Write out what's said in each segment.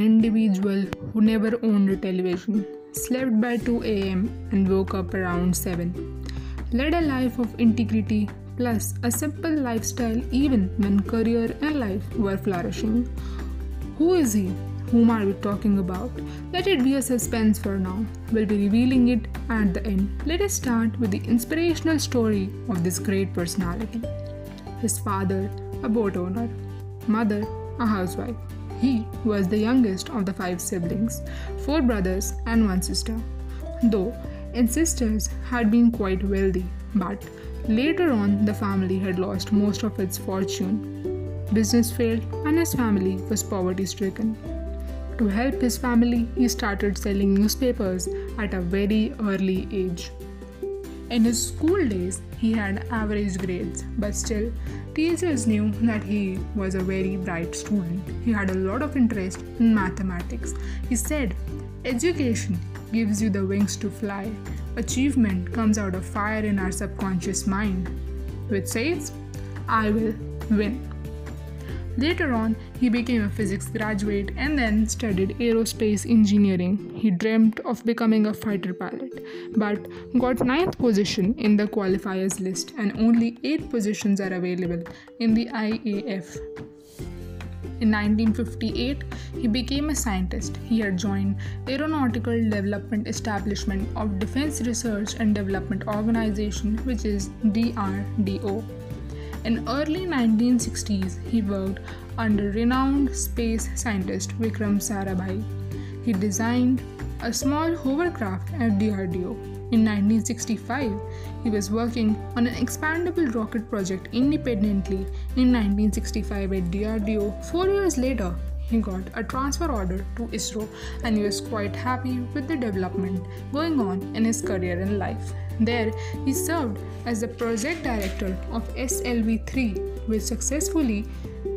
individual who never owned a television, slept by 2 am, and woke up around 7. Led a life of integrity plus a simple lifestyle even when career and life were flourishing. Who is he? Whom are we talking about? Let it be a suspense for now. We'll be revealing it at the end. Let us start with the inspirational story of this great personality. His father, a boat owner, mother, a housewife. He was the youngest of the five siblings, four brothers and one sister. Though his sisters had been quite wealthy, but later on the family had lost most of its fortune. Business failed and his family was poverty stricken. To help his family, he started selling newspapers at a very early age. In his school days, he had average grades, but still, teachers knew that he was a very bright student. He had a lot of interest in mathematics. He said, Education gives you the wings to fly. Achievement comes out of fire in our subconscious mind, which says, I will win. Later on, he became a physics graduate and then studied aerospace engineering. He dreamt of becoming a fighter pilot, but got ninth position in the qualifiers list, and only eight positions are available in the IAF. In 1958, he became a scientist. He had joined Aeronautical Development Establishment of Defense Research and Development Organization, which is DRDO. In early 1960s, he worked under renowned space scientist Vikram Sarabhai. He designed a small hovercraft at DRDO. In 1965, he was working on an expandable rocket project independently in 1965 at DRDO. Four years later, he got a transfer order to ISRO and he was quite happy with the development going on in his career and life. There, he served as the project director of SLV 3, which successfully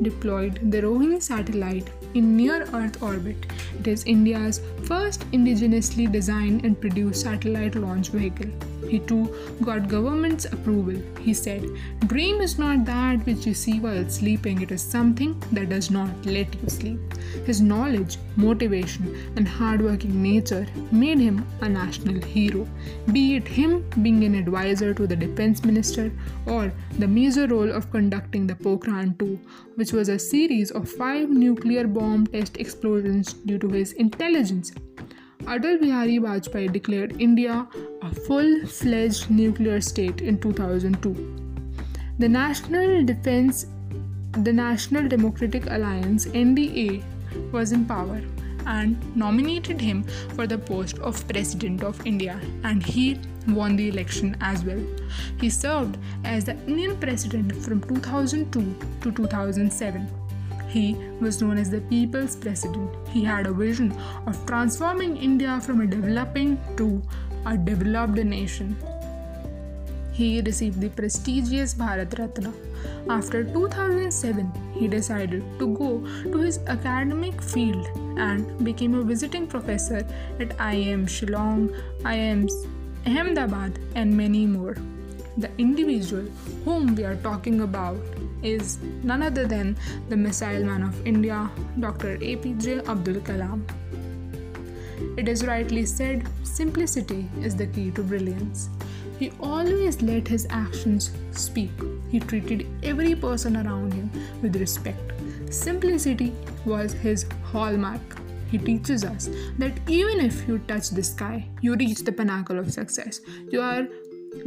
deployed the Rohini satellite in near Earth orbit. It is India's first indigenously designed and produced satellite launch vehicle. He too got government's approval. He said, Dream is not that which you see while sleeping, it is something that does not let you sleep. His knowledge, motivation, and hardworking nature made him a national hero, be it him being an advisor to the defense minister or the major role of conducting the Pokhran 2, which was a series of five nuclear bomb test explosions due to his intelligence. Atal Bihari Vajpayee declared India a full fledged nuclear state in 2002. The National Defense the National Democratic Alliance NDA was in power and nominated him for the post of President of India, and he won the election as well. He served as the Indian President from 2002 to 2007. He was known as the People's President. He had a vision of transforming India from a developing to a developed nation. He received the prestigious Bharat Ratna. After 2007, he decided to go to his academic field and became a visiting professor at IIM Shillong, IIM Ahmedabad, and many more. The individual whom we are talking about is none other than the missile man of India, Dr. APJ Abdul Kalam. It is rightly said, simplicity is the key to brilliance. He always let his actions speak. He treated every person around him with respect. Simplicity was his hallmark. He teaches us that even if you touch the sky, you reach the pinnacle of success. You are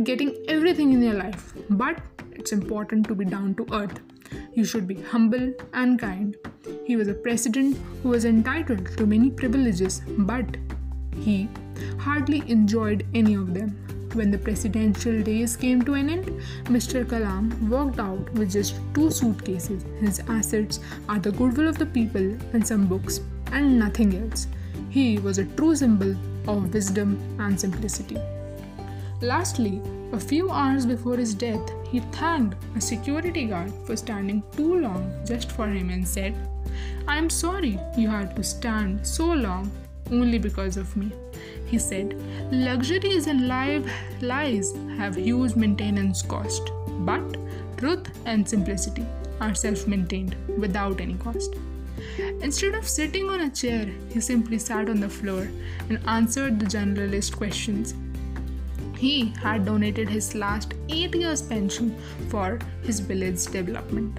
getting everything in your life, but it's important to be down to earth. You should be humble and kind. He was a president who was entitled to many privileges, but he hardly enjoyed any of them. When the presidential days came to an end, Mr. Kalam walked out with just two suitcases. His assets are the goodwill of the people and some books, and nothing else. He was a true symbol of wisdom and simplicity. Lastly, a few hours before his death, he thanked a security guard for standing too long just for him and said, I am sorry you had to stand so long only because of me. He said, Luxuries and live lies have huge maintenance cost, but truth and simplicity are self maintained without any cost. Instead of sitting on a chair, he simply sat on the floor and answered the generalist questions. He had donated his last eight years' pension for his village development.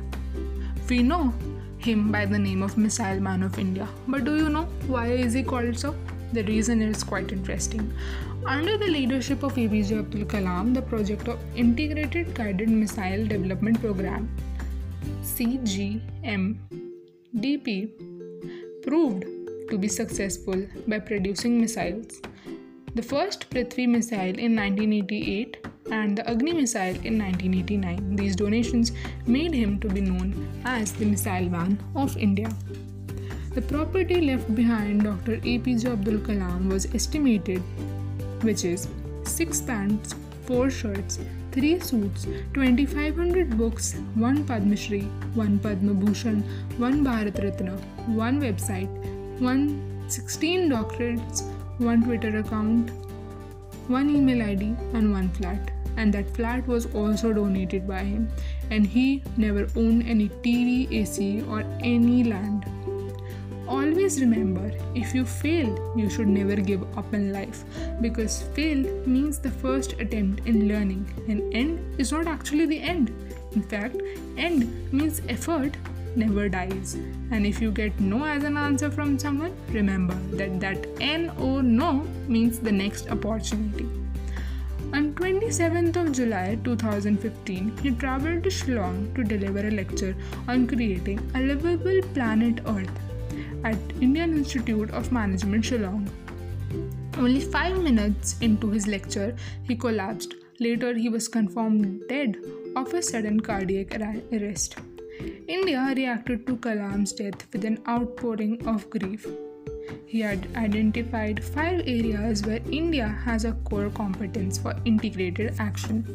We know him by the name of Missile Man of India, but do you know why is he called so? The reason is quite interesting. Under the leadership of APJ Abdul Kalam, the project of Integrated Guided Missile Development Program IGMDP proved to be successful by producing missiles. The first Prithvi missile in 1988 and the Agni missile in 1989. These donations made him to be known as the Missile Man of India. The property left behind Dr. APJ Abdul Kalam was estimated, which is 6 pants, 4 shirts, 3 suits, 2500 books, 1 Padma Shri, 1 Padma Bhushan, 1 Bharat Ratna, 1 website, 1 16 doctorates, 1 Twitter account, 1 email ID, and 1 flat. And that flat was also donated by him, and he never owned any TV, AC, or any land. Always remember if you fail, you should never give up in life because fail means the first attempt in learning, and end is not actually the end. In fact, end means effort never dies. And if you get no as an answer from someone, remember that that N or no means the next opportunity. On 27th of July 2015, he traveled to Shillong to deliver a lecture on creating a livable planet Earth at Indian Institute of Management Shillong. Only 5 minutes into his lecture, he collapsed. Later, he was confirmed dead of a sudden cardiac arrest. India reacted to Kalam's death with an outpouring of grief. He had identified five areas where India has a core competence for integrated action.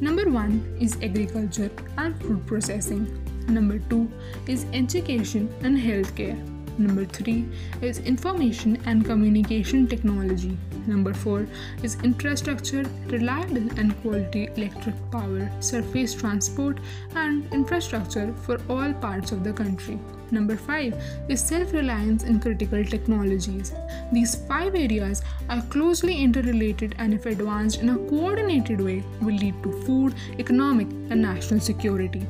Number one is agriculture and food processing. Number two is education and healthcare. Number three is information and communication technology. Number four is infrastructure, reliable and quality electric power, surface transport, and infrastructure for all parts of the country. Number 5 is self reliance in critical technologies. These five areas are closely interrelated and, if advanced in a coordinated way, will lead to food, economic, and national security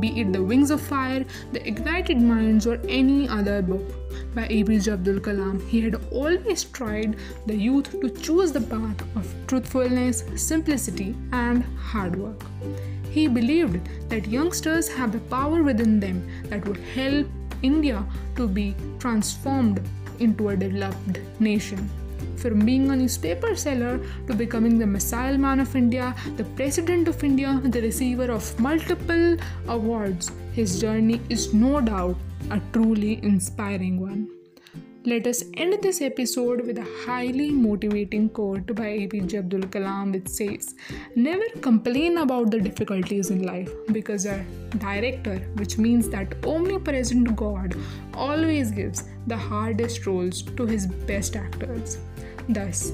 be it The Wings of Fire, The Ignited Minds, or any other book by APJ Abdul Kalam. He had always tried the youth to choose the path of truthfulness, simplicity, and hard work. He believed that youngsters have the power within them that would help India to be transformed into a developed nation. From being a newspaper seller to becoming the missile man of India, the president of India, the receiver of multiple awards, his journey is no doubt a truly inspiring one. Let us end this episode with a highly motivating quote by APJ Abdul Kalam which says, Never complain about the difficulties in life because a director, which means that omnipresent God, always gives the hardest roles to his best actors. Thus,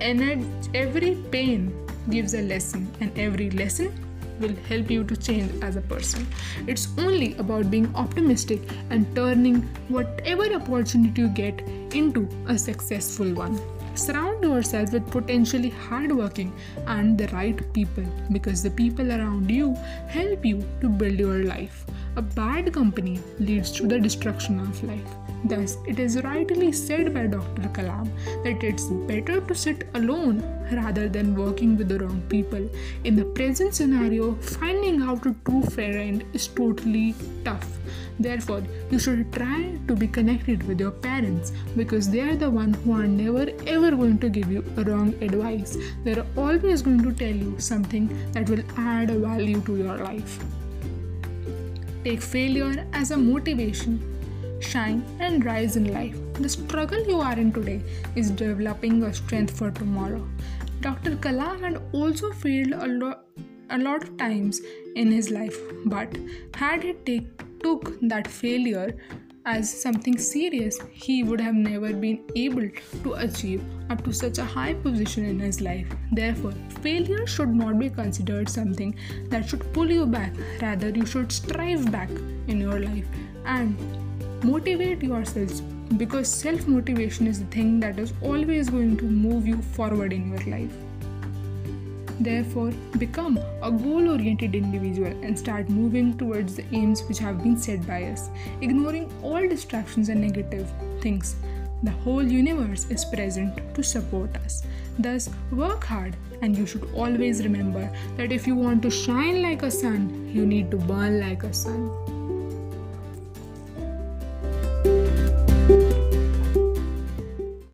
every pain gives a lesson, and every lesson will help you to change as a person. It's only about being optimistic and turning whatever opportunity you get into a successful one. Surround yourself with potentially hardworking and the right people because the people around you help you to build your life. A bad company leads to the destruction of life. Thus, it is rightly said by Dr. Kalam that it's better to sit alone rather than working with the wrong people. In the present scenario, finding out a true friend is totally tough. Therefore, you should try to be connected with your parents because they are the ones who are never ever going to give you wrong advice. They are always going to tell you something that will add value to your life. Take failure as a motivation shine, and rise in life. The struggle you are in today is developing a strength for tomorrow. Dr. Kalam had also failed a, lo- a lot of times in his life, but had he take, took that failure as something serious he would have never been able to achieve up to such a high position in his life. Therefore, failure should not be considered something that should pull you back, rather, you should strive back in your life and motivate yourselves because self motivation is the thing that is always going to move you forward in your life. Therefore, become a goal oriented individual and start moving towards the aims which have been set by us, ignoring all distractions and negative things. The whole universe is present to support us. Thus, work hard, and you should always remember that if you want to shine like a sun, you need to burn like a sun.